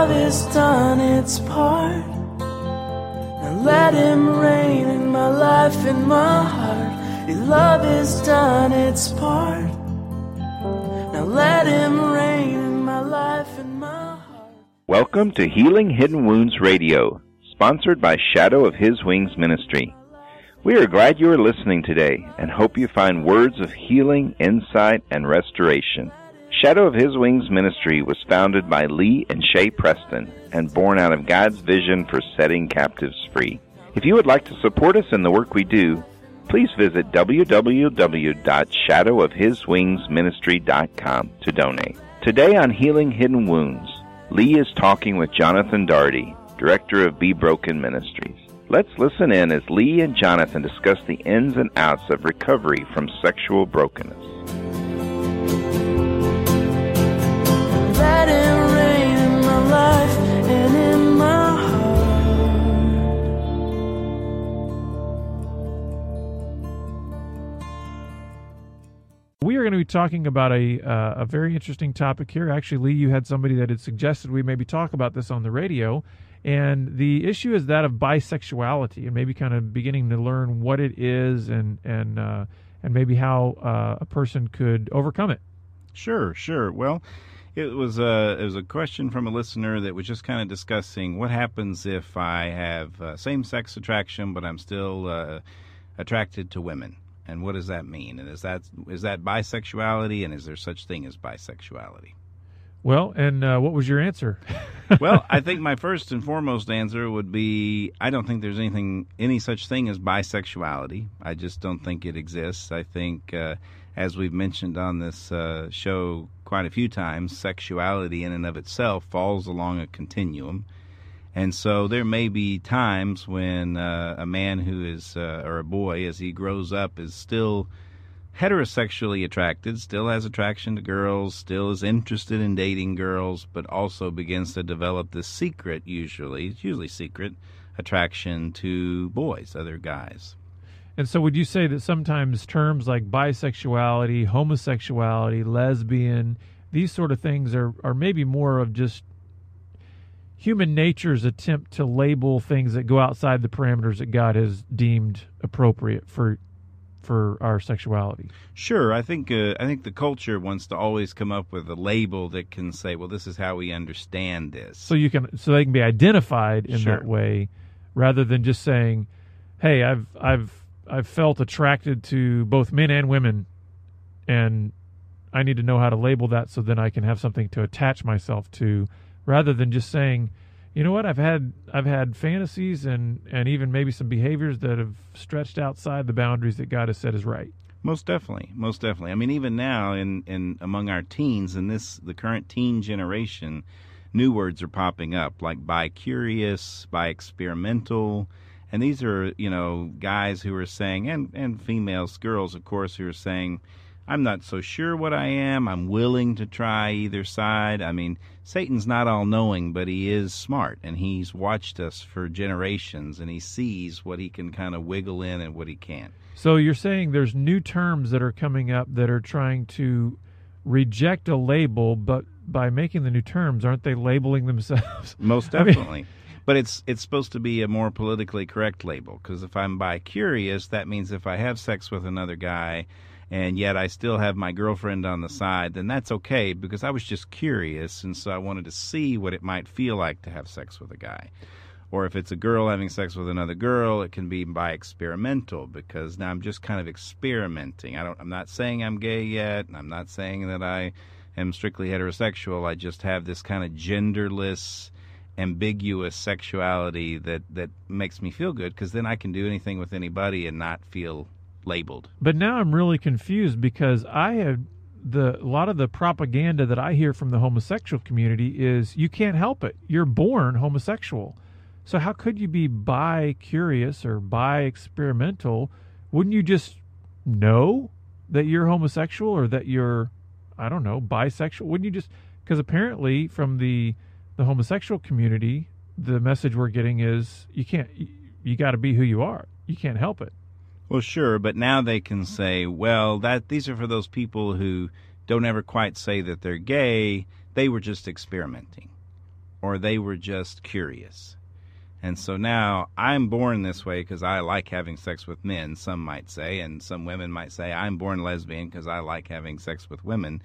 love has done its part. Now let him reign in my life, in my heart. Your love has done its part. Now let him reign in my life, in my heart. Welcome to Healing Hidden Wounds Radio, sponsored by Shadow of His Wings Ministry. We are glad you are listening today and hope you find words of healing, insight, and restoration. Shadow of His Wings Ministry was founded by Lee and Shay Preston and born out of God's vision for setting captives free. If you would like to support us in the work we do, please visit www.shadowofhiswingsministry.com to donate. Today on Healing Hidden Wounds, Lee is talking with Jonathan Daugherty, director of Be Broken Ministries. Let's listen in as Lee and Jonathan discuss the ins and outs of recovery from sexual brokenness. Going to be talking about a uh, a very interesting topic here. Actually, Lee, you had somebody that had suggested we maybe talk about this on the radio, and the issue is that of bisexuality, and maybe kind of beginning to learn what it is, and and uh, and maybe how uh, a person could overcome it. Sure, sure. Well, it was a it was a question from a listener that was just kind of discussing what happens if I have uh, same sex attraction, but I'm still uh, attracted to women, and what does that mean? And is that is that bisexuality? And is there such thing as bisexuality? Well, and uh, what was your answer? well, I think my first and foremost answer would be I don't think there's anything any such thing as bisexuality. I just don't think it exists. I think uh, as we've mentioned on this uh, show quite a few times, sexuality in and of itself falls along a continuum. And so there may be times when uh, a man who is, uh, or a boy, as he grows up, is still heterosexually attracted, still has attraction to girls, still is interested in dating girls, but also begins to develop this secret, usually, it's usually secret, attraction to boys, other guys. And so, would you say that sometimes terms like bisexuality, homosexuality, lesbian, these sort of things are, are maybe more of just human nature's attempt to label things that go outside the parameters that God has deemed appropriate for for our sexuality? Sure, I think uh, I think the culture wants to always come up with a label that can say, "Well, this is how we understand this." So you can so they can be identified in Sure. that way, rather than just saying, "Hey, I've I've I've felt attracted to both men and women, and I need to know how to label that so then I can have something to attach myself to," rather than just saying. You know what? I've had I've had fantasies and, and even maybe some behaviors that have stretched outside the boundaries that God has said is right. Most definitely, most definitely. I mean, even now, in, in among our teens, in this the current teen generation, new words are popping up like bi curious, bi experimental, and these are you know guys who are saying, and and females, girls, of course, who are saying, I'm not so sure what I am. I'm willing to try either side. I mean, Satan's not all knowing, but he is smart, and he's watched us for generations, and he sees what he can kind of wiggle in and what he can't. So you're saying there's new terms that are coming up that are trying to reject a label, but by making the new terms, aren't they labeling themselves? Most I mean- definitely. but it's it's supposed to be a more politically correct label because if I'm bi curious, that means if I have sex with another guy and yet I still have my girlfriend on the side, then that's okay because I was just curious and so I wanted to see what it might feel like to have sex with a guy. Or if it's a girl having sex with another girl, it can be bi experimental because now I'm just kind of experimenting. I don't I'm not saying I'm gay yet, and I'm not saying that I am strictly heterosexual. I just have this kind of genderless ambiguous sexuality that that makes me feel good because then I can do anything with anybody and not feel labeled. But now I'm really confused because I have the a lot of the propaganda that I hear from the homosexual community is you can't help it. You're born homosexual. So how could you be bi curious or bi experimental? Wouldn't you just know that you're homosexual or that you're I don't know, bisexual? Wouldn't you just because apparently from the the homosexual community, the message we're getting is you can't you, you got to be who you are. You can't help it. Well, sure, but now they can say, well, that these are for those people who don't ever quite say that they're gay. They were just experimenting. or they were just curious. And so now I'm born this way because I like having sex with men, some might say, and some women might say I'm born lesbian because I like having sex with women.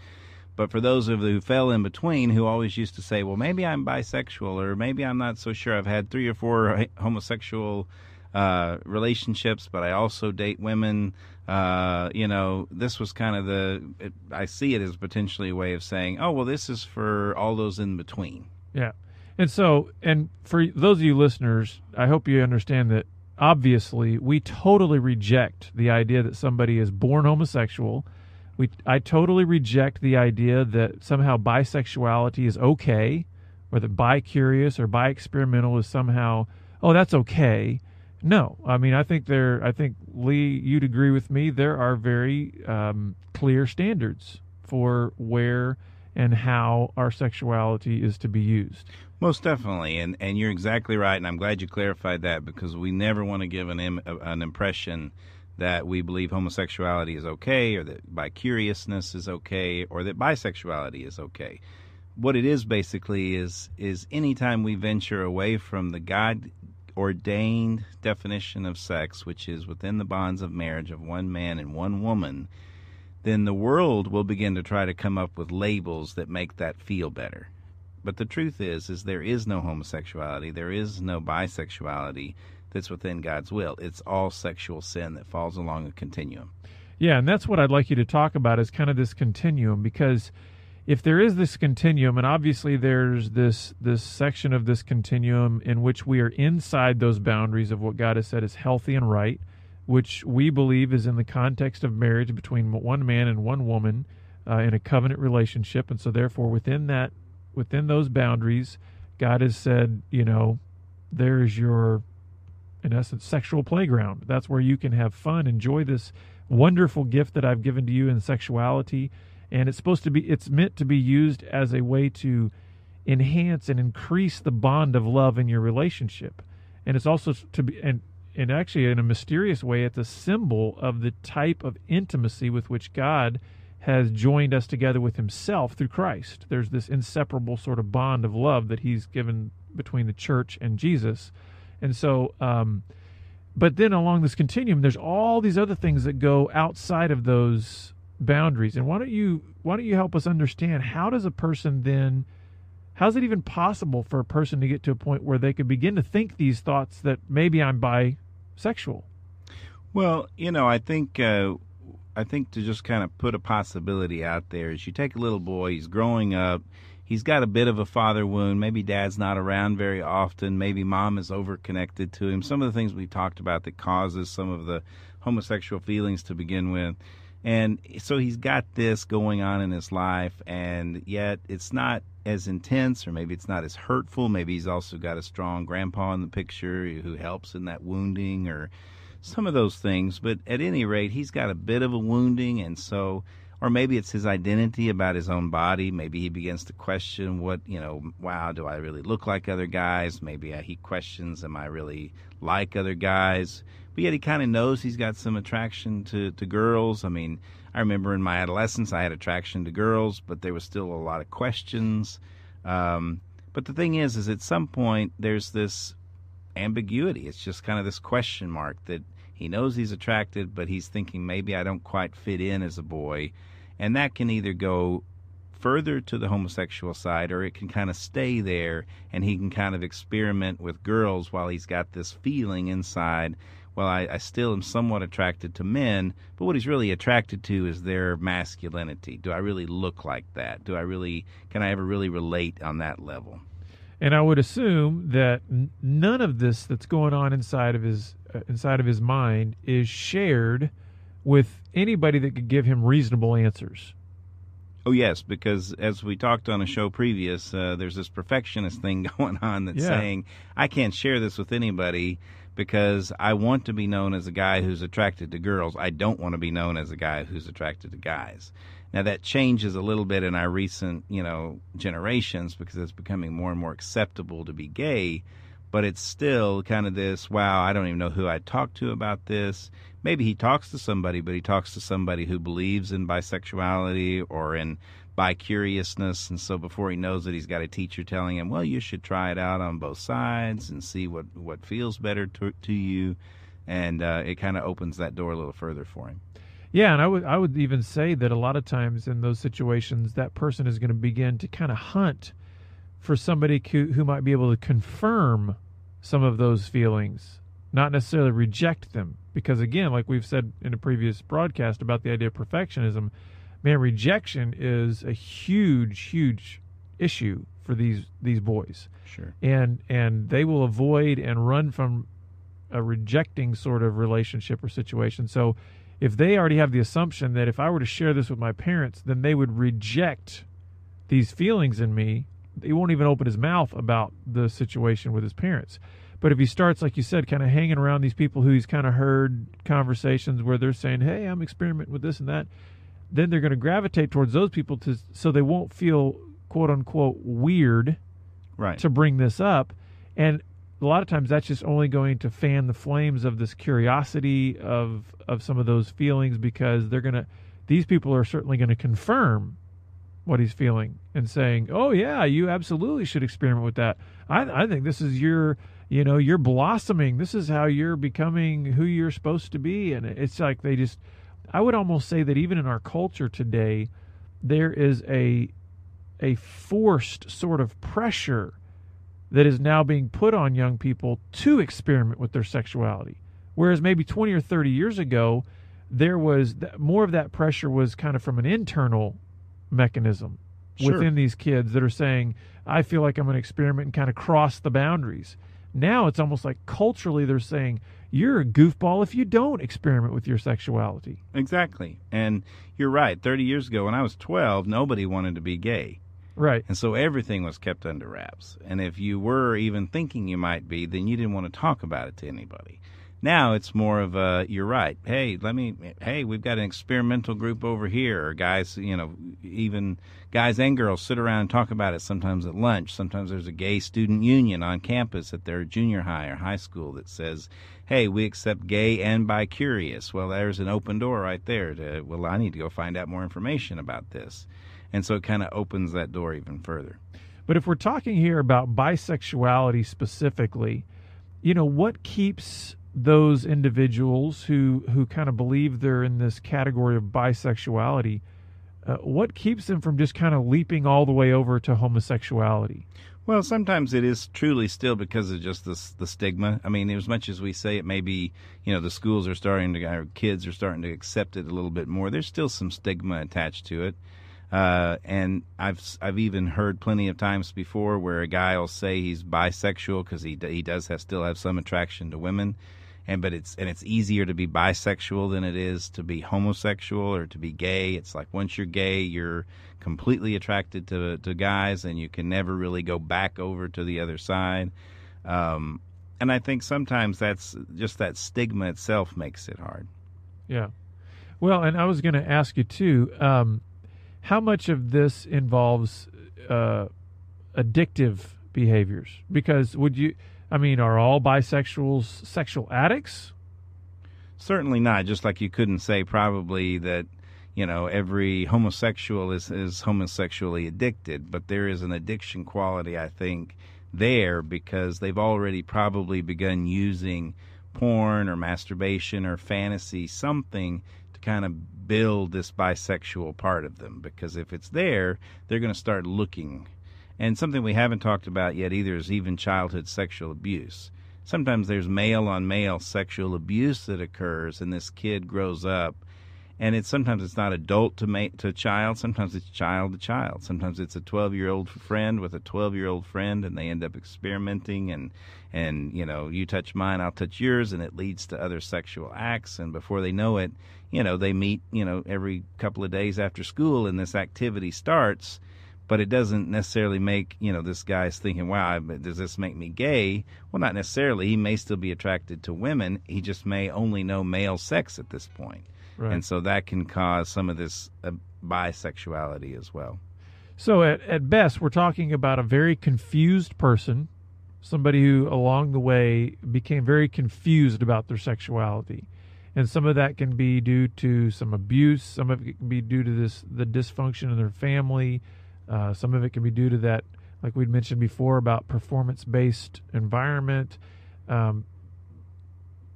But for those of who fell in between, who always used to say, well, maybe I'm bisexual, or maybe I'm not so sure. I've had three or four homosexual uh, relationships, but I also date women. Uh, you know, this was kind of the, it, I see it as potentially a way of saying, oh, well, this is for all those in between. Yeah. And so, and for those of you listeners, I hope you understand that obviously we totally reject the idea that somebody is born homosexual. We, I totally reject the idea that somehow bisexuality is okay, or that bi curious or bi experimental is somehow, oh, that's okay. No, I mean, I think there, I think Lee, you'd agree with me. There are very um, clear standards for where and how our sexuality is to be used. Most definitely, and and you're exactly right, and I'm glad you clarified that because we never want to give an Im- an impression that we believe homosexuality is okay, or that bicuriousness is okay, or that bisexuality is okay. What it is basically is is anytime we venture away from the God ordained definition of sex, which is within the bonds of marriage of one man and one woman, then the world will begin to try to come up with labels that make that feel better. But the truth is, is there is no homosexuality, there is no bisexuality that's within God's will. It's all sexual sin that falls along a continuum. Yeah, and that's what I'd like you to talk about is kind of this continuum because if there is this continuum and obviously there's this this section of this continuum in which we are inside those boundaries of what God has said is healthy and right, which we believe is in the context of marriage between one man and one woman uh, in a covenant relationship and so therefore within that within those boundaries, God has said, you know, there's your, in essence, sexual playground. That's where you can have fun, enjoy this wonderful gift that I've given to you in sexuality. And it's supposed to be, it's meant to be used as a way to enhance and increase the bond of love in your relationship. And it's also to be, and, and actually in a mysterious way, it's a symbol of the type of intimacy with which God has joined us together with himself through Christ. There's this inseparable sort of bond of love that he's given between the church and Jesus. And so, um, but then along this continuum, there's all these other things that go outside of those boundaries. And why don't you why don't you help us understand how does a person then how is it even possible for a person to get to a point where they could begin to think these thoughts that maybe I'm bisexual? Well, you know, I think uh, I think to just kind of put a possibility out there is you take a little boy, he's growing up, he's got a bit of a father wound. Maybe dad's not around very often. Maybe mom is overconnected to him. Some of the things we talked about that causes some of the homosexual feelings to begin with. And so he's got this going on in his life, and yet it's not as intense, or maybe it's not as hurtful. Maybe he's also got a strong grandpa in the picture who helps in that wounding, or some of those things. But at any rate, he's got a bit of a wounding, and so, or maybe it's his identity about his own body. Maybe he begins to question what, you know, wow, do I really look like other guys? Maybe uh, he questions, am I really like other guys? But yet he kind of knows he's got some attraction to, to girls. I mean, I remember in my adolescence I had attraction to girls, but there was still a lot of questions. Um, but the thing is, is at some point there's this ambiguity. It's just kind of this question mark that he knows he's attracted, but he's thinking maybe I don't quite fit in as a boy. And that can either go further to the homosexual side or it can kind of stay there and he can kind of experiment with girls while he's got this feeling inside well I, I, still am somewhat attracted to men but what he's really attracted to is their masculinity do i really look like that do i really can i ever really relate on that level and i would assume that n- none of this that's going on inside of his uh, inside of his mind is shared with anybody that could give him reasonable answers. Oh yes, because as we talked on a show previous, uh, there's this perfectionist thing going on that's yeah. saying I can't share this with anybody because I want to be known as a guy who's attracted to girls. I don't want to be known as a guy who's attracted to guys. Now that changes a little bit in our recent, you know, generations because it's becoming more and more acceptable to be gay but it's still kind of this wow, I don't even know who I'd talk to about this. Maybe he talks to somebody, but he talks to somebody who believes in bisexuality or in bi-curiousness, and so before he knows it, he's got a teacher telling him, "Well, you should try it out on both sides and see what what feels better to, to you," and uh, it kind of opens that door a little further for him. Yeah, and I would I would even say that a lot of times in those situations, that person is going to begin to kind of hunt for somebody who, who might be able to confirm some of those feelings, not necessarily reject them. Because again, like we've said in a previous broadcast about the idea of perfectionism, man, rejection is a huge, huge issue for these these boys. Sure. And and they will avoid and run from a rejecting sort of relationship or situation. So if they already have the assumption that if I were to share this with my parents, then they would reject these feelings in me, he won't even open his mouth about the situation with his parents. But if he starts, like you said, kind of hanging around these people who he's kind of heard conversations where they're saying, "Hey, I'm experimenting with this and that," then they're going to gravitate towards those people to so they won't feel quote unquote weird Right. to bring this up. And a lot of times that's just only going to fan the flames of this curiosity of of some of those feelings because they're going to these people are certainly going to confirm what he's feeling and saying, "Oh yeah, you absolutely should experiment with that. I I think this is your you know, you're blossoming. This is how you're becoming who you're supposed to be." And it's like they just I would almost say that even in our culture today there is a a forced sort of pressure that is now being put on young people to experiment with their sexuality. Whereas maybe 20 or 30 years ago, there was th- more of that pressure was kind of from an internal mechanism Sure. within these kids that are saying, I feel like I'm going to experiment and kind of cross the boundaries. Now it's almost like culturally they're saying, you're a goofball if you don't experiment with your sexuality. Exactly. And you're right. 30 years ago, when I was 12, nobody wanted to be gay. Right. And so everything was kept under wraps. And if you were even thinking you might be, then you didn't want to talk about it to anybody. Now it's more of a, you're right. Hey, let me, hey, we've got an experimental group over here. Or guys, you know, even guys and girls sit around and talk about it sometimes at lunch. Sometimes there's a gay student union on campus at their junior high or high school that says, hey, we accept gay and bi curious. Well, there's an open door right there to, well, I need to go find out more information about this. And so it kind of opens that door even further. But if we're talking here about bisexuality specifically, you know, what keeps those individuals who who kind of believe they're in this category of bisexuality, uh, what keeps them from just kind of leaping all the way over to homosexuality? Well, sometimes it is truly still because of just the the stigma. I mean, as much as we say it may be, you know, the schools are starting to, our kids are starting to accept it a little bit more. There's still some stigma attached to it. Uh, and I've I've even heard plenty of times before where a guy will say he's bisexual because he he does have, still have some attraction to women, and but it's and it's easier to be bisexual than it is to be homosexual or to be gay. It's like once you're gay, you're completely attracted to to guys, and you can never really go back over to the other side. Um, and I think sometimes that's just that stigma itself makes it hard. Yeah. Well, and I was going to ask you too, um, how much of this involves uh, addictive behaviors? Because would you, I mean, are all bisexuals sexual addicts? Certainly not. Just like you couldn't say probably that you know every homosexual is is homosexually addicted, but there is an addiction quality I think there because they've already probably begun using porn or masturbation or fantasy something to kind of build this bisexual part of them because if it's there they're going to start looking and something we haven't talked about yet either is even childhood sexual abuse. Sometimes there's male on male sexual abuse that occurs and this kid grows up and it's sometimes it's not adult to ma- to child sometimes it's child to child. Sometimes it's a 12 year old friend with a 12 year old friend and they end up experimenting and and you know you touch mine i'll touch yours and it leads to other sexual acts. And before they know it you know they meet you know every couple of days after school and this activity starts but it doesn't necessarily make you know this guy's thinking wow does this make me gay well not necessarily he may still be attracted to women he just may only know male sex at this point Right. and so that can cause some of this uh, bisexuality as well So at, at best, we're talking about a very confused person, somebody who along the way became very confused about their sexuality. and some of that can be due to some abuse. Some of it can be due to this the dysfunction in their family. Uh, some of it can be due to that, like we'd mentioned before, about performance based environment. Um,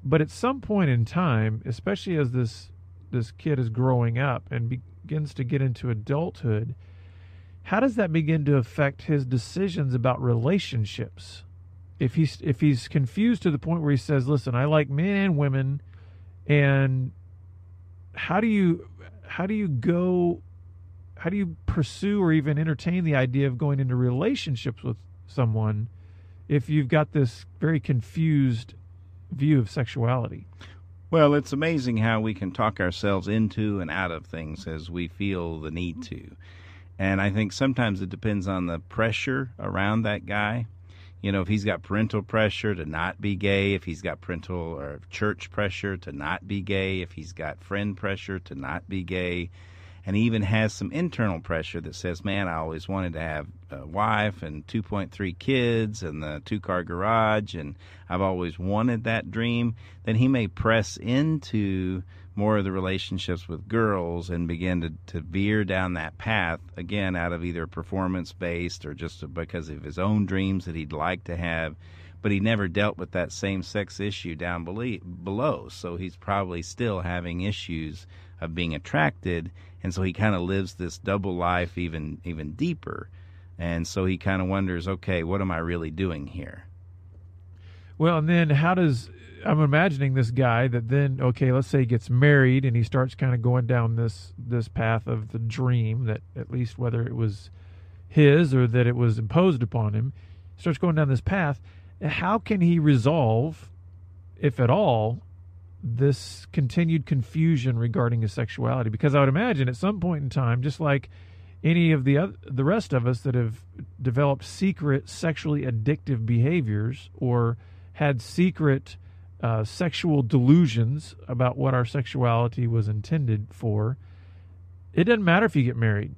but at some point in time, especially as this this kid is growing up and begins to get into adulthood, how does that begin to affect his decisions about relationships? If he's if he's confused to the point where he says, "Listen, I like men and women," and how do you how do you go how do you pursue or even entertain the idea of going into relationships with someone if you've got this very confused view of sexuality? Well, it's amazing how we can talk ourselves into and out of things as we feel the need to. And I think sometimes it depends on the pressure around that guy. You know, if he's got parental pressure to not be gay, if he's got parental or church pressure to not be gay, if he's got friend pressure to not be gay, and he even has some internal pressure that says, "Man, I always wanted to have a wife and 2.3 kids and the two-car garage, and I've always wanted that dream." Then he may press into more of the relationships with girls and begin to, to veer down that path again out of either performance based or just because of his own dreams that he'd like to have but he never dealt with that same sex issue down below so he's probably still having issues of being attracted and so he kind of lives this double life even even deeper and so he kind of wonders okay what am i really doing here well and then how does I'm imagining this guy that then okay, let's say he gets married and he starts kind of going down this this path of the dream that at least whether it was his or that it was imposed upon him, starts going down this path. How can he resolve, if at all, this continued confusion regarding his sexuality? Because I would imagine at some point in time, just like any of the other, the rest of us that have developed secret sexually addictive behaviors or had secret uh, sexual delusions about what our sexuality was intended for, it doesn't matter if you get married.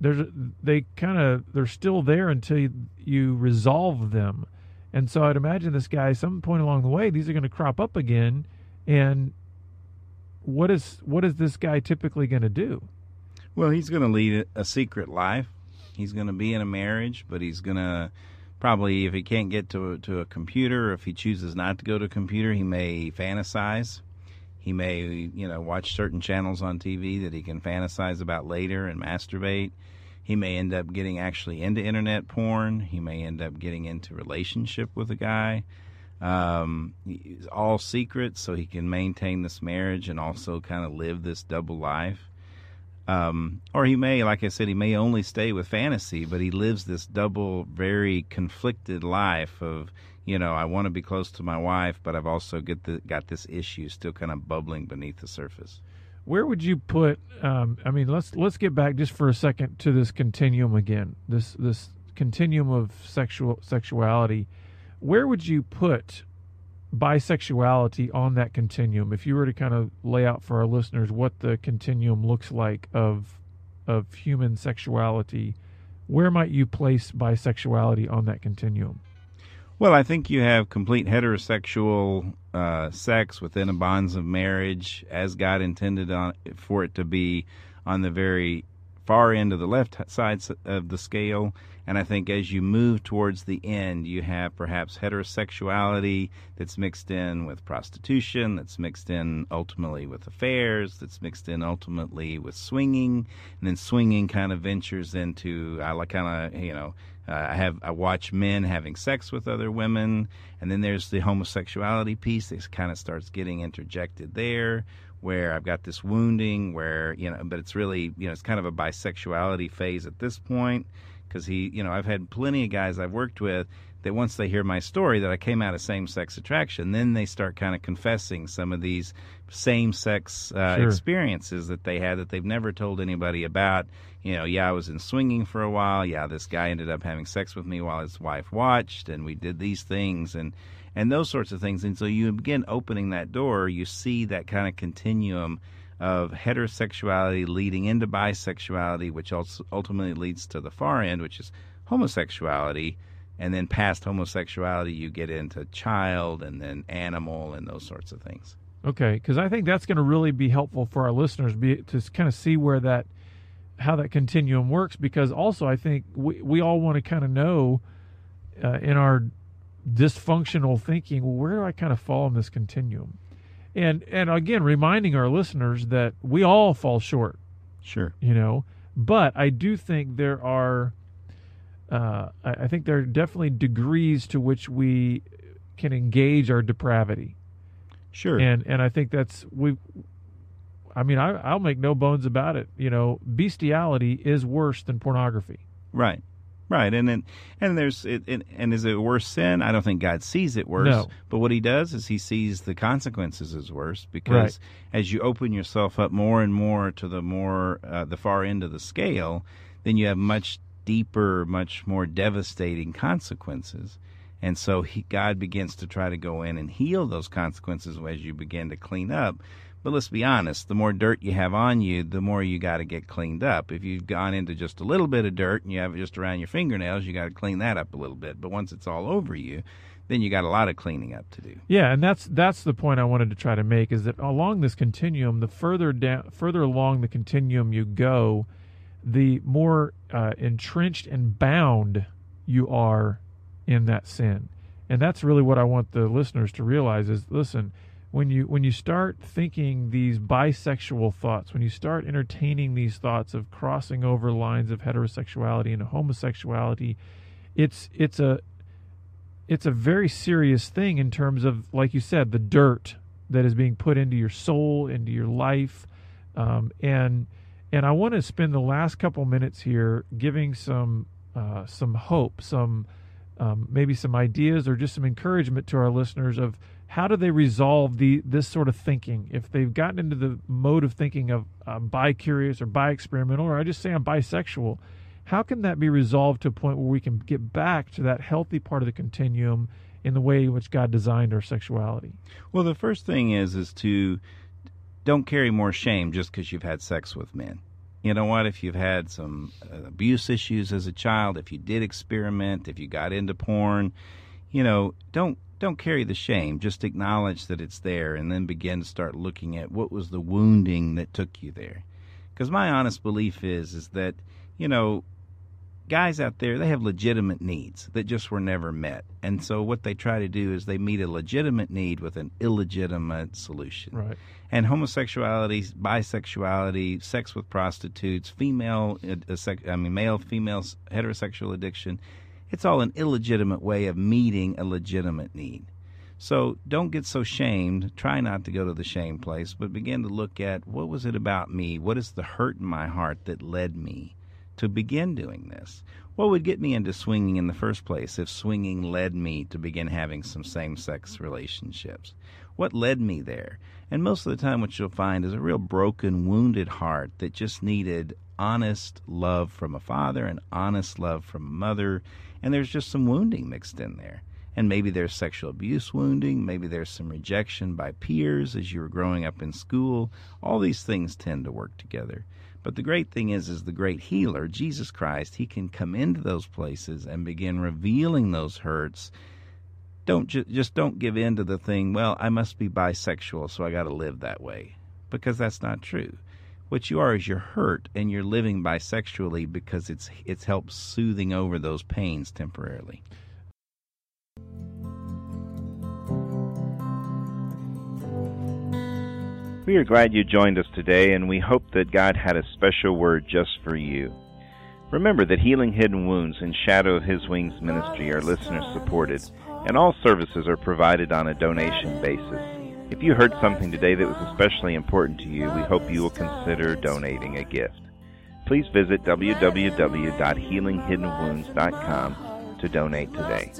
There's they kind of they're still there until you, you resolve them, and so I'd imagine this guy some point along the way these are going to crop up again, and what is what is this guy typically going to do? Well, he's going to lead a secret life. He's going to be in a marriage, but he's going to probably if he can't get to to a computer, if he chooses not to go to a computer, he may fantasize. He may, you know, watch certain channels on TV that he can fantasize about later and masturbate. He may end up getting actually into internet porn. He may end up getting into relationship with a guy. Um, all secrets so he can maintain this marriage and also kind of live this double life. Um, or he may, like I said, he may only stay with fantasy, but he lives this double, very conflicted life of, you know, I want to be close to my wife, but I've also get the, got this issue still kind of bubbling beneath the surface. Where would you put? Um, I mean, let's let's get back just for a second to this continuum again. This this continuum of sexual sexuality. Where would you put bisexuality on that continuum? If you were to kind of lay out for our listeners what the continuum looks like of of human sexuality where might you place bisexuality on that continuum? Well i think you have complete heterosexual uh, sex within a bonds of marriage as god intended on for it to be on the very far end of the left side of the scale and I think as you move towards the end, you have perhaps heterosexuality that's mixed in with prostitution, that's mixed in ultimately with affairs, that's mixed in ultimately with swinging, and then swinging kind of ventures into I like kind of you know uh, I have I watch men having sex with other women, and then there's the homosexuality piece that kind of starts getting interjected there where I've got this wounding where you know but it's really you know it's kind of a bisexuality phase at this point because he, you know, I've had plenty of guys I've worked with that once they hear my story that I came out of same sex attraction, then they start kind of confessing some of these same sex uh, sure. experiences that they had that they've never told anybody about. You know, yeah, I was in swinging for a while. Yeah, this guy ended up having sex with me while his wife watched, and we did these things and and those sorts of things. And so you begin opening that door, you see that kind of continuum of heterosexuality leading into bisexuality, which ultimately leads to the far end, which is homosexuality. And then past homosexuality, you get into child and then animal and those sorts of things. Okay, because I think that's going to really be helpful for our listeners be, to kind of see where that how that continuum works. Because also, I think we we all want to kind of know uh, in our dysfunctional thinking, well, where do I kind of fall in this continuum? And and again, reminding our listeners that we all fall short. Sure. You know, but I do think there are. Uh, I, I think there are definitely degrees to which we can engage our depravity. Sure. And and I think that's we. I mean, I, I'll make no bones about it. You know, bestiality is worse than pornography. Right. Right, and then and there's it, it, and is it worse sin? I don't think God sees it worse. No. But what He does is He sees the consequences as worse because Right. as you open yourself up more and more to the more uh, the far end of the scale, then you have much deeper, much more devastating consequences. And so he, God begins to try to go in and heal those consequences as you begin to clean up. But let's be honest, the more dirt you have on you, the more you got to get cleaned up. If you've gone into just a little bit of dirt and you have it just around your fingernails, you got to clean that up a little bit. But once it's all over you, then you got a lot of cleaning up to do. Yeah, and that's that's the point I wanted to try to make is that along this continuum, the further down, further along the continuum you go, the more uh, entrenched and bound you are in that sin, and that's really what I want the listeners to realize is listen. When you when you start thinking these bisexual thoughts, when you start entertaining these thoughts of crossing over lines of heterosexuality and homosexuality, it's it's a it's a very serious thing in terms of, like you said, the dirt that is being put into your soul, into your life, um, and and I want to spend the last couple minutes here giving some uh, some hope, some um, maybe some ideas or just some encouragement to our listeners of how do they resolve the this sort of thinking if they've gotten into the mode of thinking of um, bi curious or bi experimental or I just say I'm bisexual. How can that be resolved to a point where we can get back to that healthy part of the continuum in the way in which God designed our sexuality? Well, the first thing is is to don't carry more shame just because you've had sex with men. You know what? If you've had some uh, abuse issues as a child, if you did experiment, if you got into porn, you know, don't don't carry the shame. Just acknowledge that it's there, and then begin to start looking at what was the wounding that took you there. Because my honest belief is is that you know guys out there they have legitimate needs that just were never met and so what they try to do is they meet a legitimate need with an illegitimate solution Right. and homosexuality bisexuality sex with prostitutes female uh, uh, i mean male female heterosexual addiction it's all an illegitimate way of meeting a legitimate need so don't get so shamed. Try not to go to the shame place, but begin to look at what was it about me? What is the hurt in my heart that led me to begin doing this? What would get me into swinging in the first place if swinging led me to begin having some same sex relationships? What led me there? And most of the time, what you'll find is a real broken, wounded heart that just needed honest love from a father and honest love from a mother, and there's just some wounding mixed in there and maybe there's sexual abuse wounding, maybe there's some rejection by peers as you were growing up in school. All these things tend to work together. But the great thing is is the great healer, Jesus Christ, he can come into those places and begin revealing those hurts. Don't ju- just don't give in to the thing, well, I must be bisexual, so I got to live that way. Because that's not true. What you are is you're hurt and you're living bisexually because it's it's helped soothing over those pains temporarily. We are glad you joined us today, and we hope that God had a special word just for you. Remember that Healing Hidden Wounds and Shadow of His Wings ministry are listener supported, and all services are provided on a donation basis. If you heard something today that was especially important to you, we hope you will consider donating a gift. Please visit www.healinghiddenwounds.com to donate today.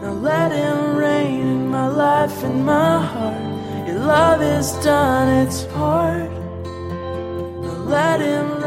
Now let him reign in my life and my heart. Your love has done its part. Now let him